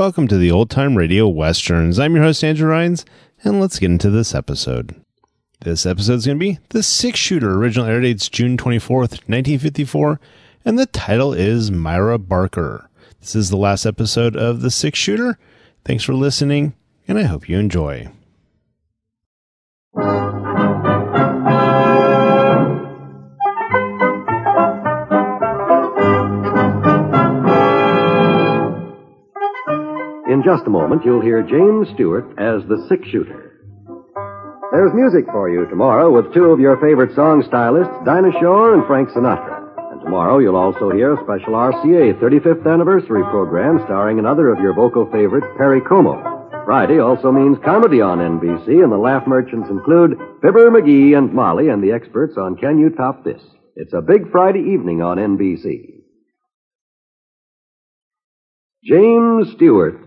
Welcome to the Old Time Radio Westerns. I'm your host, Andrew Rhynes, and let's get into this episode. This episode is going to be The Six Shooter. Original air date's June 24th, 1954, and the title is Myra Barker. This is the last episode of The Six Shooter. Thanks for listening, and I hope you enjoy. In just a moment, you'll hear James Stewart as the six shooter. There's music for you tomorrow with two of your favorite song stylists, Dinah Shore and Frank Sinatra. And tomorrow you'll also hear a special RCA 35th anniversary program starring another of your vocal favorites, Perry Como. Friday also means comedy on NBC, and the laugh merchants include Fibber McGee and Molly and the experts on Can You Top This? It's a big Friday evening on NBC. James Stewart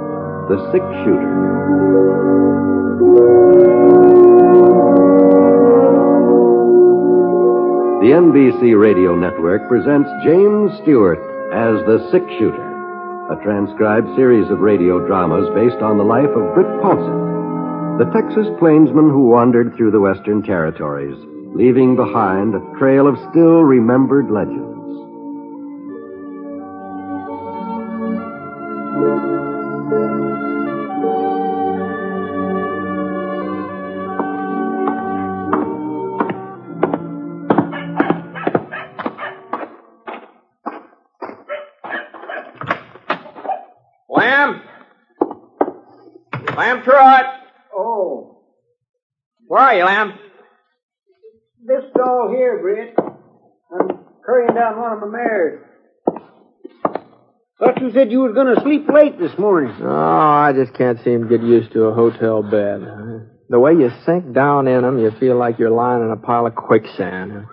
the six shooter. The NBC Radio Network presents James Stewart as the Six Shooter, a transcribed series of radio dramas based on the life of Britt Ponset, the Texas plainsman who wandered through the Western Territories, leaving behind a trail of still remembered legends. You said you was going to sleep late this morning. Oh, I just can't seem to get used to a hotel bed. The way you sink down in 'em, you feel like you're lying in a pile of quicksand.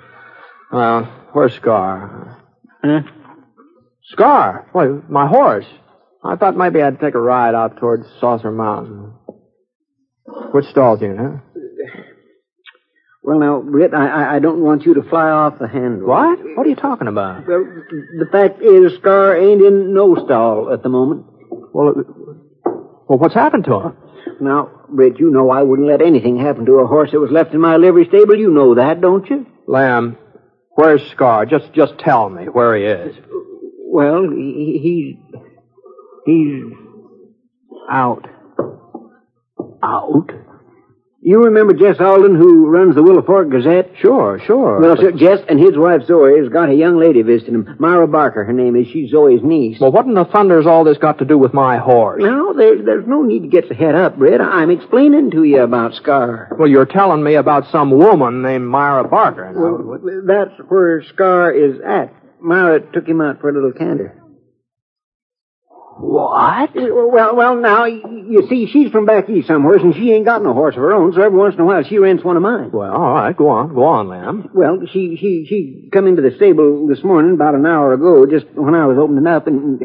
Well, where's Scar? Huh? Scar? Why, my horse. I thought maybe I'd take a ride out towards Saucer Mountain. Which stall's in, huh? Well, now, Britt, I, I, I don't want you to fly off the handle. What? What are you talking about? Well, the fact is, Scar ain't in no stall at the moment. Well, it- well, what's happened to him? Now, Britt, you know I wouldn't let anything happen to a horse that was left in my livery stable. You know that, don't you? Lamb, where's Scar? Just, just tell me where he is. Well, he, he he's out. Out? You remember Jess Alden, who runs the Willow Fork Gazette? Sure, sure. Well, sir, Jess and his wife Zoe has got a young lady visiting him. Myra Barker, her name is. She's Zoe's niece. Well, what in the thunder's all this got to do with my horse? Now, there, there's no need to get your head up, Britt. I'm explaining to you about Scar. Well, you're telling me about some woman named Myra Barker. now. Well, that's where Scar is at. Myra took him out for a little canter. What? Eh, well, well, now, you see, she's from back east somewhere, and she ain't got no horse of her own, so every once in a while she rents one of mine. Well, all right, go on, go on, Lamb. Well, she she she come into the stable this morning about an hour ago, just when I was opening up, and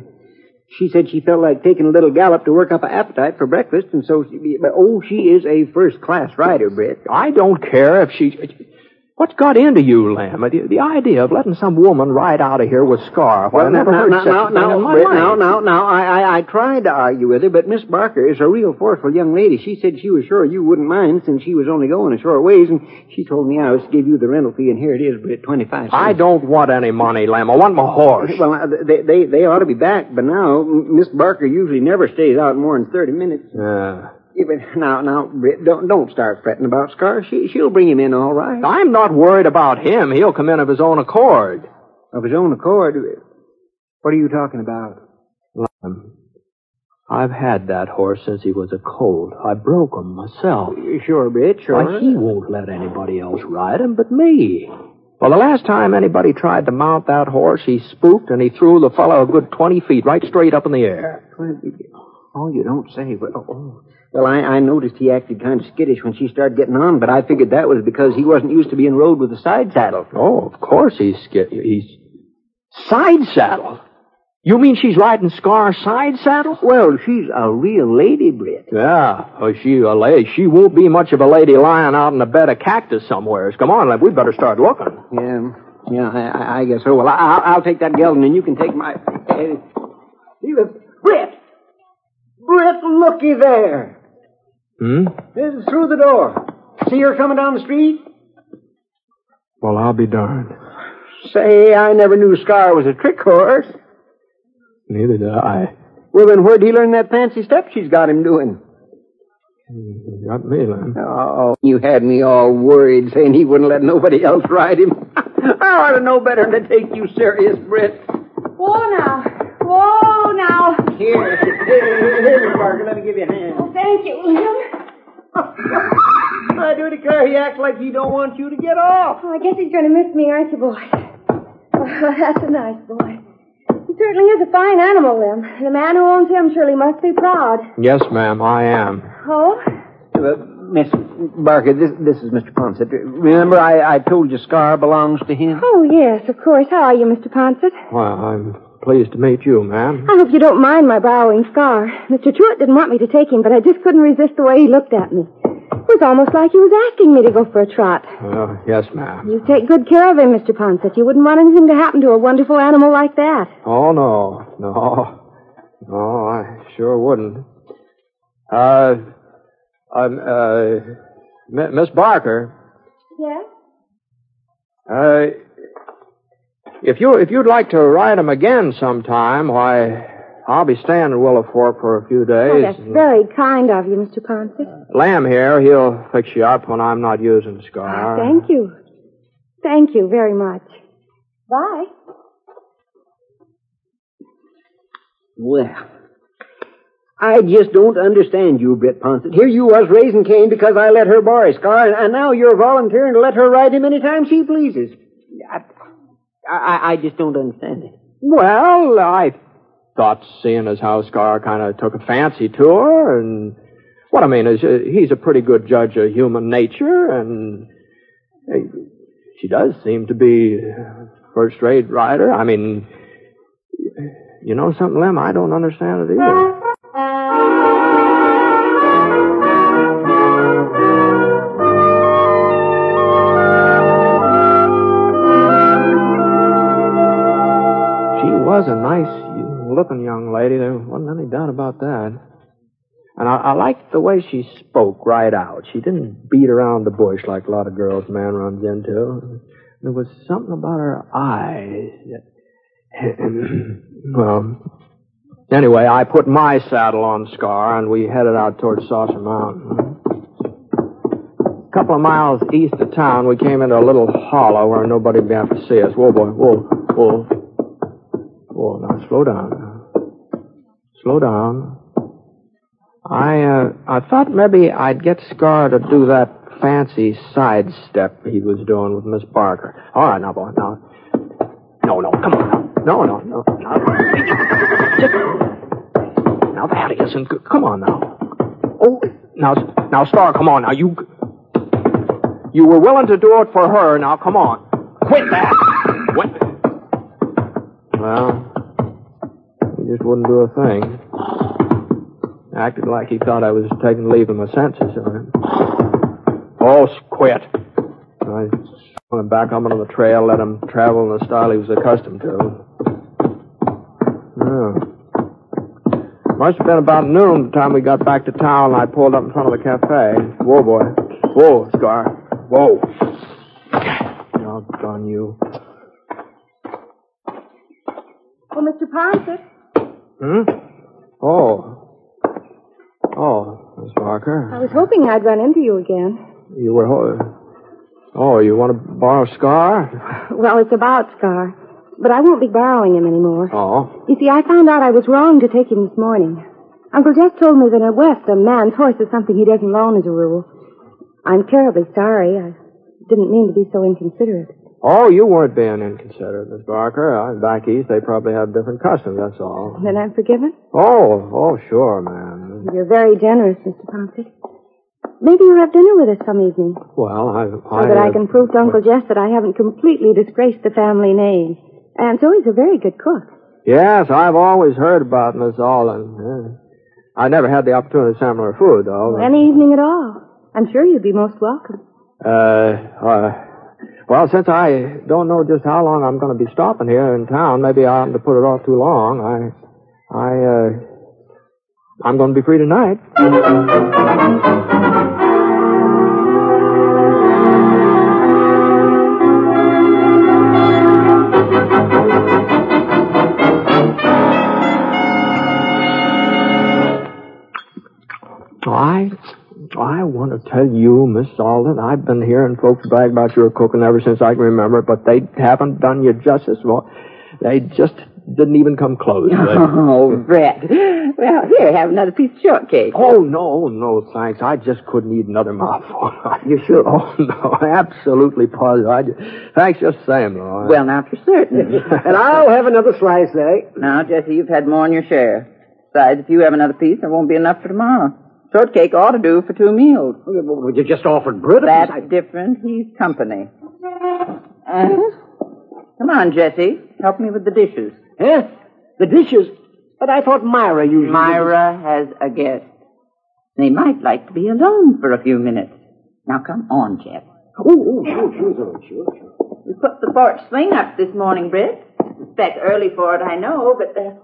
she said she felt like taking a little gallop to work up an appetite for breakfast, and so she, but oh, she is a first class rider, Britt. I don't care if she. What's got into you, Lamb? The, the idea of letting some woman ride out of here with Scar. Well, I never now, heard now, such now, a thing now, in my life. now, now, now, I, I, I tried to argue with her, but Miss Barker is a real forceful young lady. She said she was sure you wouldn't mind since she was only going a short ways, and she told me I was to give you the rental fee, and here it is, Britt, twenty-five cents. I don't want any money, Lamb. I want my horse. Well, uh, they, they they ought to be back, but now Miss Barker usually never stays out more than thirty minutes. Yeah. But now, now, Britt, don't don't start fretting about Scar. She she'll bring him in all right I'm not worried about him. He'll come in of his own accord. of his own accord. What are you talking about? I've had that horse since he was a colt. I broke him myself. You sure, Britt, sure. Why, he won't let anybody else ride him but me. Well, the last time anybody tried to mount that horse, he spooked and he threw the fellow a good 20 feet right straight up in the air. Oh, you don't say. Well, oh, oh. Well, I, I noticed he acted kind of skittish when she started getting on, but I figured that was because he wasn't used to being rode with a side saddle. Oh, of course he's sca- he's side saddle. You mean she's riding Scar side saddle? Well, she's a real lady, Britt. Yeah, oh, she a lady. She won't be much of a lady lying out in a bed of cactus somewheres. Come on, we better start looking. Yeah, yeah, I, I- guess so. Well, I, I'll, I'll take that gelding, and you can take my. Uh, Britt! Britt, looky there. Hmm? This is through the door. See her coming down the street? Well, I'll be darned. Say, I never knew Scar was a trick horse. Neither do I. Well, then where'd he learn that fancy step she's got him doing? You got me, Lem. Oh, you had me all worried, saying he wouldn't let nobody else ride him. I ought to know better than to take you serious, Britt. Whoa now. Whoa now. Here, here, here, Miss Barker, let me give you a hand. Oh, thank you, William. I do declare he acts like he don't want you to get off. Oh, I guess he's going to miss me, aren't you, boy? Oh, that's a nice boy. He certainly is a fine animal, Lim. The man who owns him surely must be proud. Yes, ma'am, I am. Oh? Uh, Miss Barker, this this is Mr. Ponset. Remember, I, I told you Scar belongs to him? Oh, yes, of course. How are you, Mr. Ponset? Well, I'm pleased to meet you, ma'am. I hope you don't mind my borrowing Scar. Mr. Truitt didn't want me to take him, but I just couldn't resist the way he looked at me. It was almost like he was asking me to go for a trot. Yes, ma'am. You take good care of him, Mr. Ponset. You wouldn't want anything to happen to a wonderful animal like that. Oh, no. No. No, I sure wouldn't. Uh, um, uh, Miss Barker, Yes? uh, if you, if you'd like to ride him again sometime, why, I'll be staying in Willowfork for a few days. Oh, days. that's very kind of you, Mr. Ponset. Lamb here, he'll fix you up when I'm not using ah, Scar. Oh, Thank you. Thank you very much. Bye. Well, I just don't understand you, Britt Ponset. Here you was raising Cain because I let her borrow Scar, and, and now you're volunteering to let her ride him any time she pleases. I, I, I just don't understand it. Well, I thought seeing as how Scar kind of took a fancy to her, and what I mean is uh, he's a pretty good judge of human nature, and she does seem to be first-rate rider. I mean, you know something, Lem? I don't understand it either. Was a nice looking young lady. There wasn't any doubt about that. And I, I liked the way she spoke right out. She didn't beat around the bush like a lot of girls man runs into. There was something about her eyes. well, anyway, I put my saddle on Scar and we headed out towards Saucer Mountain. A couple of miles east of town, we came into a little hollow where nobody would be able to see us. Whoa, boy, whoa, whoa. Now slow down. Slow down. I, uh, I thought maybe I'd get Scar to do that fancy sidestep he was doing with Miss Barker. All right, now, boy, now. No, no, come on now. No, no, no. Now, now that isn't good. Come on now. Oh, now, now, Scar, come on now. You, you were willing to do it for her. Now, come on. Quit that. Well, he just wouldn't do a thing. Acted like he thought I was taking leave of my senses. Or him. Oh, quit. I went back up on the trail, let him travel in the style he was accustomed to. Yeah. Must have been about noon the time we got back to town and I pulled up in front of the cafe. Whoa, boy. Whoa, Scar. Whoa. Doggone you. Oh, Mr. Ponset. Hmm? Oh. Oh, Miss Barker. I was hoping I'd run into you again. You were. Ho- oh, you want to borrow Scar? Well, it's about Scar. But I won't be borrowing him anymore. Oh. You see, I found out I was wrong to take him this morning. Uncle Jess told me that at West, a man's horse is something he doesn't loan as a rule. I'm terribly sorry. I didn't mean to be so inconsiderate. Oh, you weren't being inconsiderate, Miss Barker. Uh, back east, they probably have different customs, that's all. Then I'm forgiven? Oh, oh, sure, man. You're very generous, Mr. Ponset. Maybe you'll have dinner with us some evening, Well, I... so that I uh, can prove to Uncle Jess that I haven't completely disgraced the family name. Aunt Zoe's a very good cook. Yes, I've always heard about Miss Alden. Yeah. I never had the opportunity to sample her food, though. Any evening at all. I'm sure you'd be most welcome. Uh, uh, well, since I don't know just how long I'm going to be stopping here in town, maybe I oughtn't to put it off too long. I, I, uh, I'm going to be free tonight. I, I want to tell you, Miss Alden, I've been hearing folks brag about your cooking ever since I can remember, but they haven't done you justice. Well, they just didn't even come close. Oh, Britt. Well, here, have another piece of shortcake. Oh, no, no, thanks. I just couldn't eat another mouthful. You sure? Oh, no, absolutely positive. I just, thanks just the same, though. Well, now, for certain. And I'll have another slice, eh? now, Jesse, you've had more than your share. Besides, if you have another piece, there won't be enough for tomorrow. Shortcake ought to do for two meals. Well, you just offered bread. That's different. He's company. Uh, come on, Jesse. Help me with the dishes. Huh? The dishes? But I thought Myra usually... Myra has a guest. They might like to be alone for a few minutes. Now, come on, Jess. Oh, oh, sure, sure, sure, sure, sure. We put the porch swing up this morning, Britt. It's back early for it, I know, but there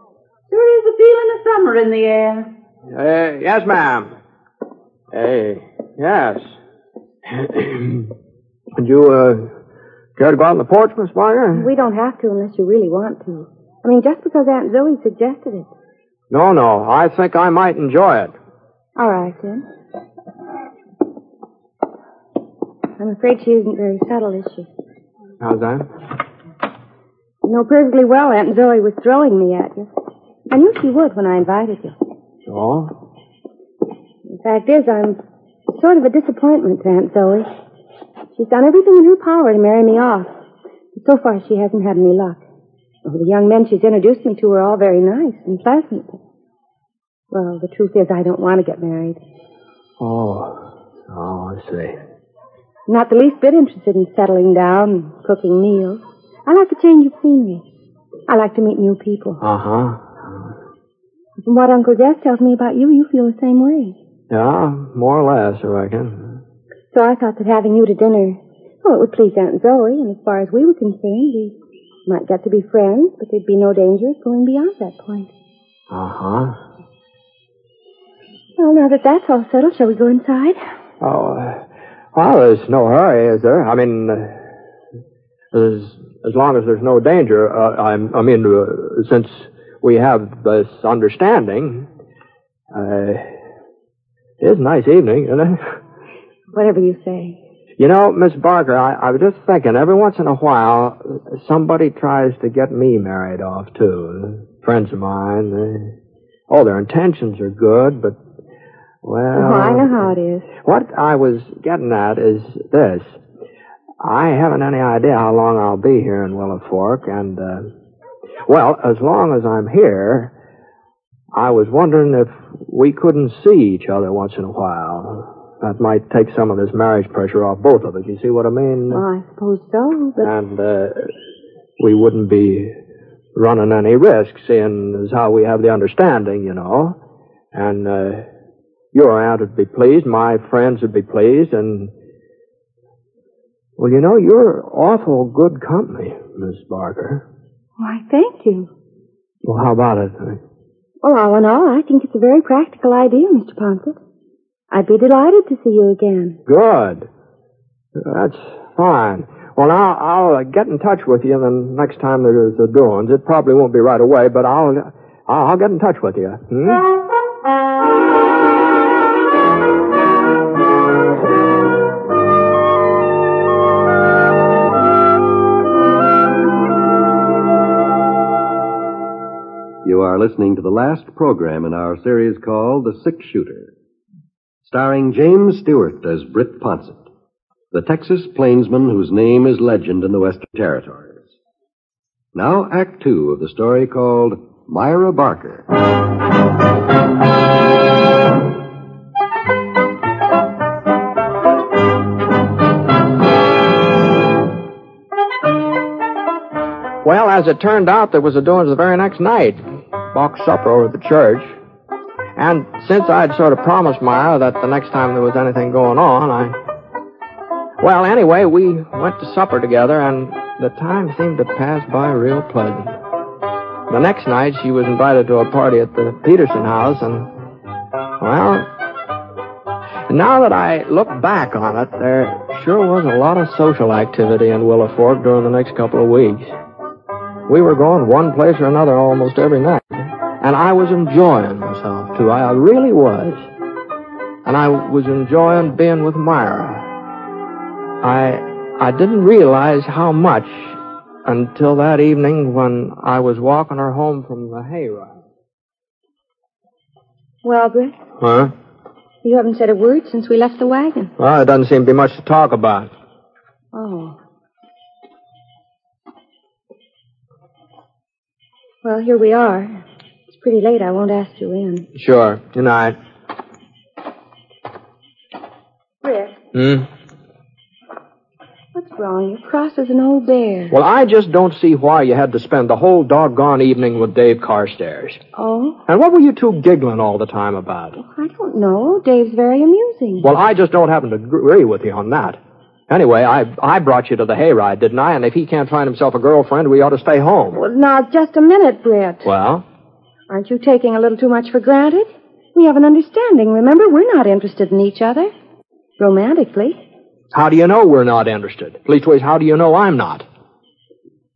sure is a feeling of summer in the air. Uh, yes, ma'am. Hey, yes. Would you, uh, care to go out on the porch, Miss Barker? We don't have to unless you really want to. I mean, just because Aunt Zoe suggested it. No, no. I think I might enjoy it. All right, then. I'm afraid she isn't very subtle, is she? How's that? You know perfectly well Aunt Zoe was throwing me at you. I knew she would when I invited you. So? The fact is, I'm sort of a disappointment to Aunt Zoe. She's done everything in her power to marry me off. But so far, she hasn't had any luck. Well, the young men she's introduced me to are all very nice and pleasant. Well, the truth is, I don't want to get married. Oh. Oh, I see. Not the least bit interested in settling down and cooking meals. I like a change of scenery. I like to meet new people. Uh-huh. From what Uncle Jess tells me about you, you feel the same way. Yeah, more or less, I reckon. So I thought that having you to dinner, oh, it would please Aunt Zoe, and as far as we were concerned, we might get to be friends, but there'd be no danger of going beyond that point. Uh-huh. Well, now that that's all settled, shall we go inside? Oh, uh, well, there's no hurry, is there? I mean, uh, as, as long as there's no danger, uh, I'm, I mean, uh, since we have this understanding, uh, it is a nice evening, isn't it? Whatever you say. You know, Miss Barker, I, I was just thinking, every once in a while, somebody tries to get me married off, too. Friends of mine. They, oh, their intentions are good, but, well... oh, I know how it is. What I was getting at is this. I haven't any idea how long I'll be here in Willow Fork, and, uh, well, as long as I'm here, I was wondering if we couldn't see each other once in a while. That might take some of this marriage pressure off both of us. You see what I mean? Well, I suppose so, but And, uh, we wouldn't be running any risks, seeing as how we have the understanding, you know. And, uh, your aunt would be pleased, my friends would be pleased, and, well, you know, you're awful good company, Miss Barker. why, thank you. Well, how about it? Well, all in all, I think it's a very practical idea, Mr. Ponset. I'd be delighted to see you again. Good. That's fine. Well, now, I'll uh, get in touch with you and the next time there's a doings. It probably won't be right away, but I'll, I'll I'll get in touch with you. Hmm? you are listening to the last program in our series called The Six Shooter, starring James Stewart as Britt Ponset, the Texas plainsman whose name is legend in the Western Territories. Now, Act Two of the story called Myra Barker. Well, as it turned out, there was a door the very next night. Box supper over at the church. And since I'd sort of promised Myra that the next time there was anything going on, I. Well, anyway, we went to supper together, and the time seemed to pass by real pleasant. The next night, she was invited to a party at the Peterson house, and, well, now that I look back on it, there sure was a lot of social activity in Willow Fork during the next couple of weeks. We were going one place or another almost every night. And I was enjoying myself, too. I really was. And I was enjoying being with Myra. I, I didn't realize how much until that evening when I was walking her home from the hayride. Well, Britt, Huh? you haven't said a word since we left the wagon. Well, there doesn't seem to be much to talk about. Oh. Well, here we are. It's pretty late. I won't ask you in. Sure. Good night. Britt, Hmm? what's wrong? You're cross as an old bear. Well, I just don't see why you had to spend the whole doggone evening with Dave Carstairs. Oh? And what were you two giggling all the time about? I don't know. Dave's very amusing. Well, I just don't happen to agree with you on that. Anyway, I I brought you to the hayride, didn't I? And if he can't find himself a girlfriend, we ought to stay home. Well, now, just a minute, Britt. Well, Aren't you taking a little too much for granted? We have an understanding, remember? We're not interested in each other. Romantically. how do you know we're not interested? Leastways, how do you know I'm not?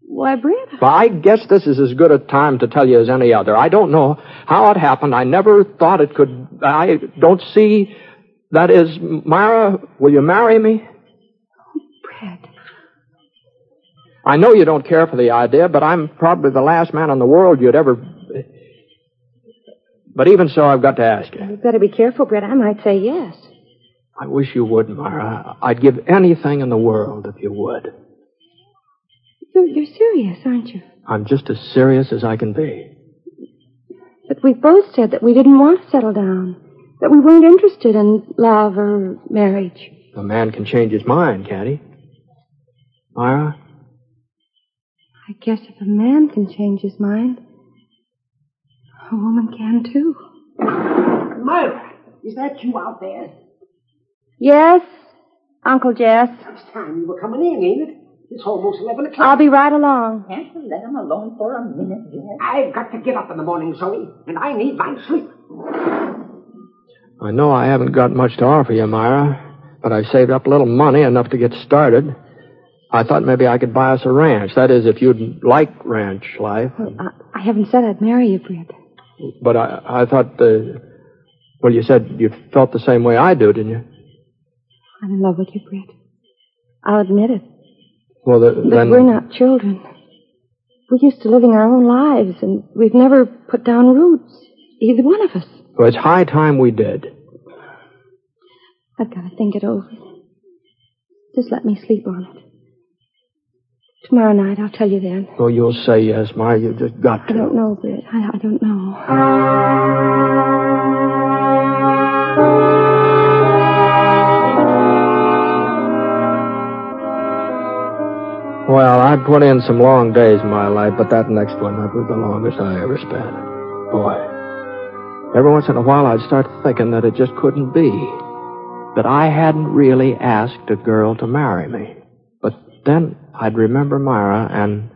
Why, Britt, Well, I guess this is as good a time to tell you as any other. I don't know how it happened. I never thought it could. I don't see. That is, Myra, will you marry me? I know you don't care for the idea, but I'm probably the last man in the world you'd ever. But even so, I've got to ask you. You'd better be careful, Britt. I might say yes. I wish you would, Myra. I'd give anything in the world if you would. You're, you're serious, aren't you? I'm just as serious as I can be. But we both said that we didn't want to settle down. That we weren't interested in love or marriage. A man can change his mind, can't he? Myra? I guess if a man can change his mind, a woman can too. Myra, is that you out there? Yes, Uncle Jess. It's time you were coming in, ain't it? It's almost 11 o'clock. I'll be right along. Can't you let him alone for a minute yet? I've got to get up in the morning, Zoe, and I need my sleep. I know I haven't got much to offer you, Myra, but I've saved up a little money, enough to get started. I thought maybe I could buy us a ranch. That is, if you'd like ranch life. Well, I, I haven't said I'd marry you, Britt. But I, I thought the. Well, you said you felt the same way I do, didn't you? I'm in love with you, Britt. I'll admit it. Well, the, But then. we're not children. We're used to living our own lives, and we've never put down roots, either one of us. Well, it's high time we did. I've got to think it over. Just let me sleep on it. Tomorrow night, I'll tell you then. Oh, you'll say yes, Myra. You just got to. I don't know, Britt. I, I don't know. Well, I put in some long days in my life, but that next one, that was the longest I ever spent. Boy. Every once in a while, I'd start thinking that it just couldn't be. That I hadn't really asked a girl to marry me. But then I'd remember Myra, and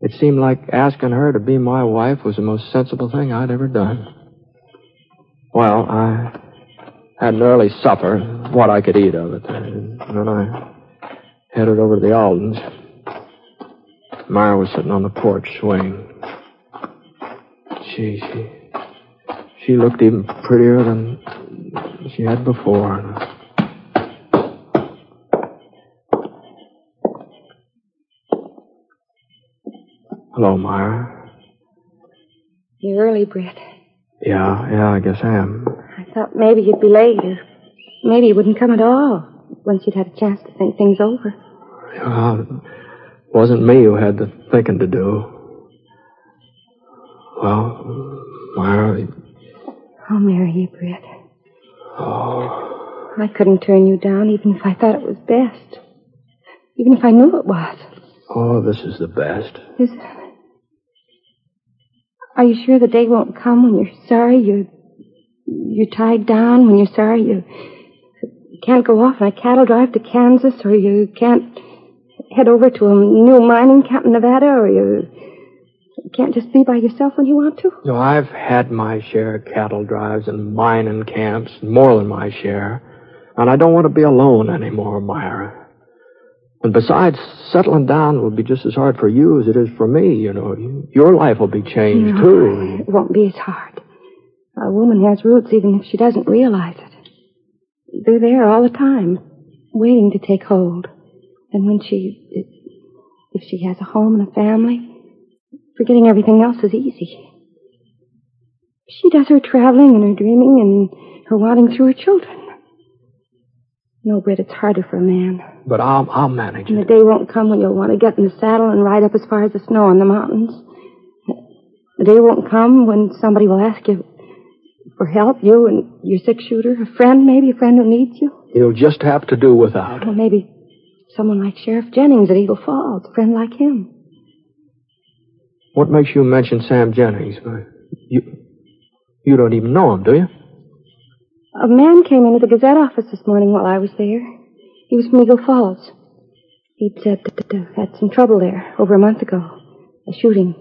it seemed like asking her to be my wife was the most sensible thing I'd ever done. Well, I had an early supper, what I could eat of it, and then I headed over to the Aldens. Myra was sitting on the porch swing. She, she, she looked even prettier than she had before. Hello, Myra. You're early, Britt. Yeah, yeah, I guess I am. I thought maybe you'd be late, maybe you wouldn't come at all once you'd had a chance to think things over. Well, it wasn't me who had the thinking to do. Well, Myra, I'll marry you, Britt. oh, I couldn't turn you down even if I thought it was best. Even if I knew it was. Oh, this is the best. Is Are you sure the day won't come when you're sorry you you're tied down, when you're sorry you, you can't go off on a cattle drive to Kansas, or you can't head over to a new mining camp in Nevada, or you can't just be by yourself when you want to? No, I've had my share of cattle drives and mining camps, more than my share. And I don't want to be alone anymore, Myra. And besides, settling down will be just as hard for you as it is for me, you know. Your life will be changed, No, too. It won't be as hard. A woman has roots even if she doesn't realize it. They're there all the time, waiting to take hold. And when she, if she has a home and a family, forgetting everything else is easy. She does her traveling and her dreaming and her wanting through her children. No, Britt, it's harder for a man. But I'll, I'll manage And the day won't come when you'll want to get in the saddle and ride up as far as the snow on the mountains. The day won't come when somebody will ask you for help, you and your six shooter, a friend, maybe a friend who needs you. You'll just have to do without. Or maybe someone like Sheriff Jennings at Eagle Falls, a friend like him. What makes you mention Sam Jennings? You, you don't even know him, do you? A man came into the Gazette office this morning while I was there. He was from Eagle Falls. He'd said that uh, had some trouble there over a month ago. A shooting.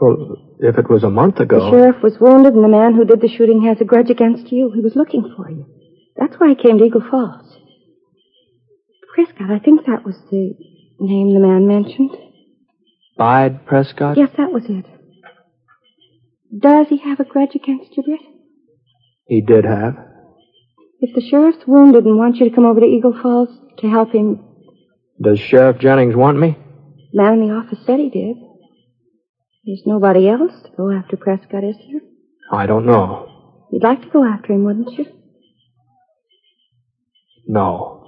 Well, if it was a month ago. The sheriff was wounded, and the man who did the shooting has a grudge against you. He was looking for you. That's why he came to Eagle Falls. Prescott, I think that was the name the man mentioned. Bide Prescott? Yes, that was it. Does he have a grudge against you, Britt? He did have. If the sheriff's wounded and wants you to come over to Eagle Falls to help him, Does Sheriff Jennings want me? the man in the office said he did. There's nobody else to go after Prescott, is there? I don't know. You'd like to go after him, wouldn't you? No.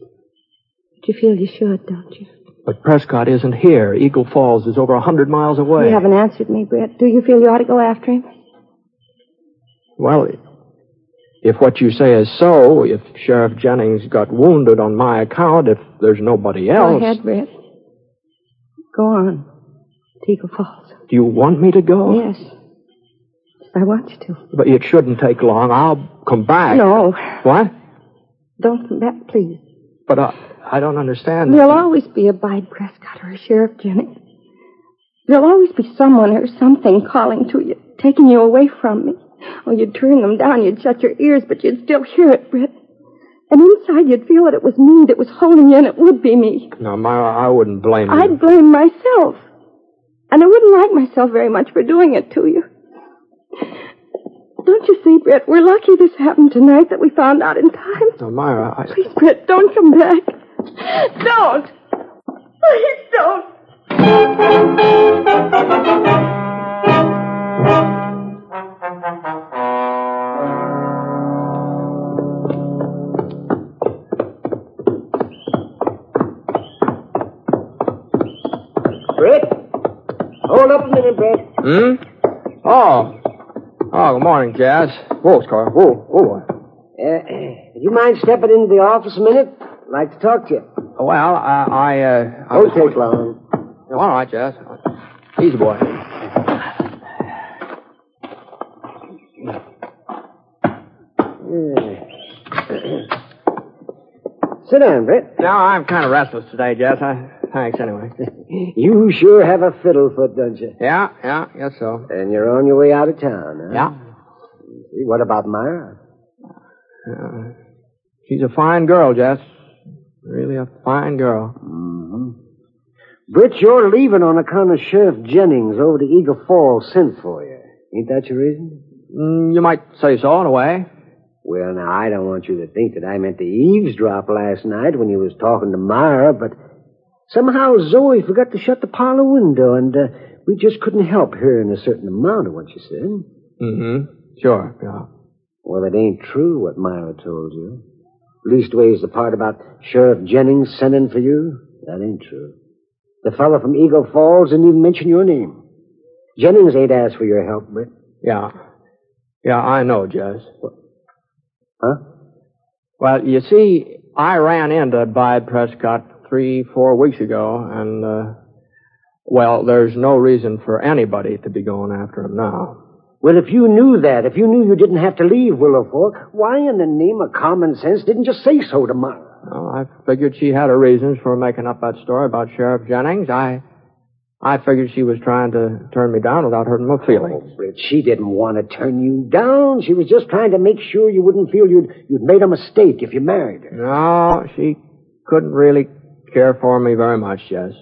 But you feel you should, don't you? But Prescott isn't here. Eagle Falls is over a hundred miles away. You haven't answered me, Britt. Do you feel you ought to go after him? Well, if what you say is so, if Sheriff Jennings got wounded on my account, if there's nobody else. Go ahead, Britt. Go on. Eagle Falls. Do you want me to go? Yes. I want you to. But it shouldn't take long. I'll come back. No. What? Don't come back, please. But I, I don't understand. There'll always be a Bide Prescott or a Sheriff Jennings. There'll always be someone or something calling to you, taking you away from me. Oh, you'd turn them down, you'd shut your ears, but you'd still hear it, Britt. And inside you'd feel that it was me that was holding you, and it would be me. No, Myra, I wouldn't blame you. I'd blame myself. And I wouldn't like myself very much for doing it to you. Don't you see, Britt, we're lucky this happened tonight that we found out in time. No, Myra, I... Please, Britt, don't come back. Don't. Please don't. Hmm? Oh. Oh, good morning, Jess. Whoa, Scar. Whoa, whoa. Uh, do you mind stepping into the office a minute? I'd like to talk to you. Well, I, I, uh... I Don't was- take long. Oh, all right, Jess. Easy, boy. Sit down, Britt. No, I'm kind of restless today, Jess. I, thanks, anyway. You sure have a fiddle foot, don't you? Yeah, yeah, guess so. And you're on your way out of town, huh? Yeah. See, What about Myra? Uh, she's a fine girl, Jess. Really a fine girl. Mm-hmm. Britt, you're leaving on account of Sheriff Jennings over to Eagle Falls sent for you. Ain't that your reason? Mm, you might say so, in a way. Well, now, I don't want you to think that I meant to eavesdrop last night when you was talking to Myra, but somehow Zoe forgot to shut the parlor window, and uh, we just couldn't help hearing a certain amount of what she said. Mm-hmm. Sure, yeah. Well, it ain't true what Myra told you. Leastways, the part about Sheriff Jennings sending for you, that ain't true. The fellow from Eagle Falls didn't even mention your name. Jennings ain't asked for your help, Britt. Yeah. Yeah, I know, Jess. Huh? Well, you see, I ran into Bide Prescott three, four weeks ago, and, uh, well, there's no reason for anybody to be going after him now. Well, if you knew that, if you knew you didn't have to leave Willow Fork, why in the name of common sense didn't you say so to Myra? Well, I figured she had her reasons for making up that story about Sheriff Jennings. I, I figured she was trying to turn me down without hurting my feelings. Oh, Britt, she didn't want to turn you down. She was just trying to make sure you wouldn't feel you'd, you'd made a mistake if you married her. No, she couldn't really care for me very much, Jess.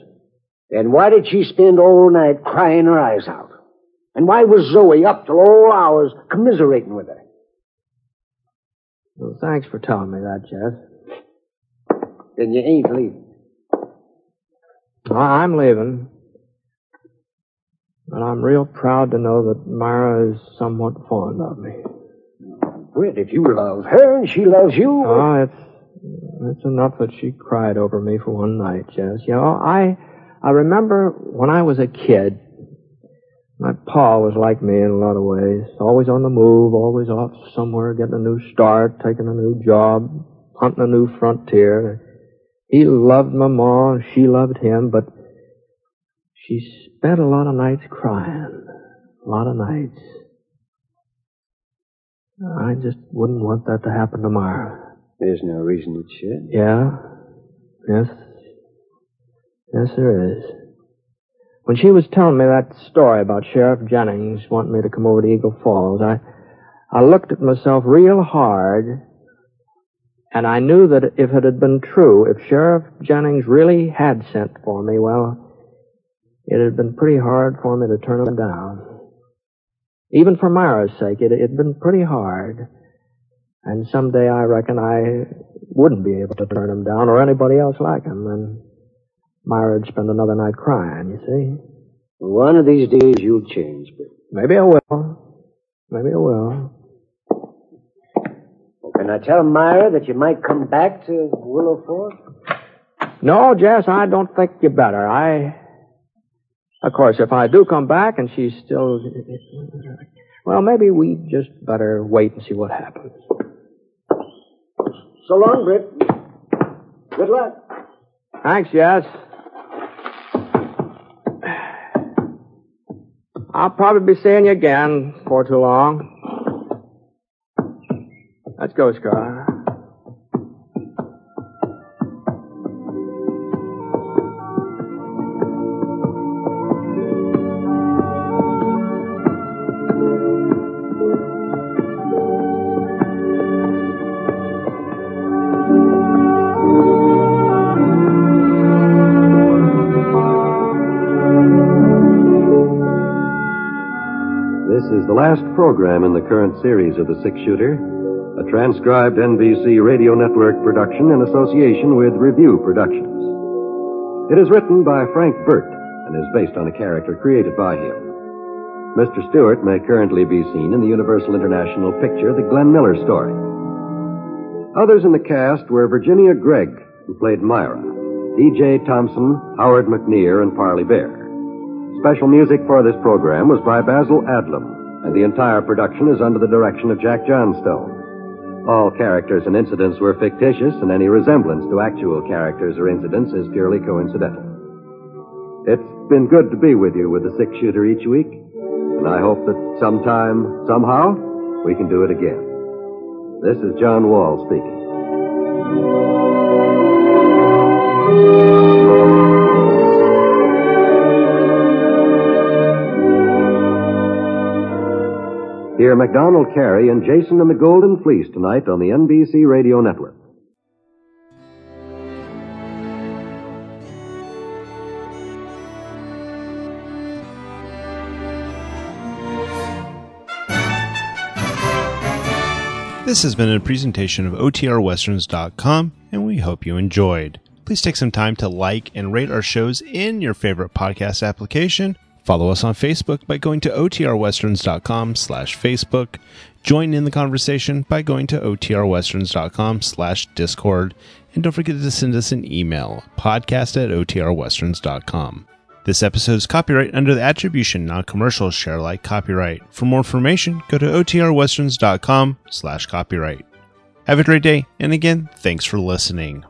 Then why did she spend all night crying her eyes out? And why was Zoe up till all hours commiserating with her? Well, thanks for telling me that, Jess. Then you ain't leaving. Well, I'm leaving. But I'm real proud to know that Myra is somewhat fond of me. Britt, if you love her and she loves you. Oh, it's it's enough that she cried over me for one night, Jess. You know, I I remember when I was a kid, my pa was like me in a lot of ways. Always on the move, always off somewhere, getting a new start, taking a new job, hunting a new frontier. He loved my ma, and she loved him, but she spent a lot of nights crying. A lot of nights. I just wouldn't want that to happen to Myra. There's no reason it should. Yeah. Yes. Yes, there is. When she was telling me that story about Sheriff Jennings wanting me to come over to Eagle Falls, I, I looked at myself real hard, and I knew that if it had been true, if Sheriff Jennings really had sent for me, well, it had been pretty hard for me to turn him down. Even for Myra's sake, it had been pretty hard. And someday I reckon I wouldn't be able to turn him down or anybody else like him. And Myra'd spend another night crying, you see. One of these days you'll change, Britt. Maybe I will. Maybe I will. Can I tell Myra that you might come back to Willow Fork? No, Jess, I don't think you better. I. Of course, if I do come back and she's still. Well, maybe we'd just better wait and see what happens. So long, Britt. Good luck. Thanks, Jess. I'll probably be seeing you again before too long. Let's go, Scar. Series of The Six Shooter, a transcribed NBC Radio Network production in association with Revue Productions. It is written by Frank Burt and is based on a character created by him. Mr. Stewart may currently be seen in the Universal International picture The Glenn Miller Story. Others in the cast were Virginia Gregg, who played Myra, D.J. Thompson, Howard McNear, and Parley Baer. Special music for this program was by Basil Adlam, and the entire production is under the direction of Jack Johnstone. All characters and incidents were fictitious, and any resemblance to actual characters or incidents is purely coincidental. It's been good to be with you with the six shooter each week, and I hope that sometime, somehow, we can do it again. This is John Wald speaking. Hear MacDonald Carey and Jason and the Golden Fleece tonight on the NBC Radio Network. This has been a presentation of OTRWesterns.com, and we hope you enjoyed. Please take some time to like and rate our shows in your favorite podcast application. Follow us on Facebook by going to OTRWesterns.com slash Facebook. Join in the conversation by going to OTRWesterns.com slash Discord. And don't forget to send us an email, podcast at OTRWesterns.com. This episode is copyright under the attribution non-commercial share alike copyright. For more information, go to otrwesterns.com slash copyright. Have a great day, and again, thanks for listening.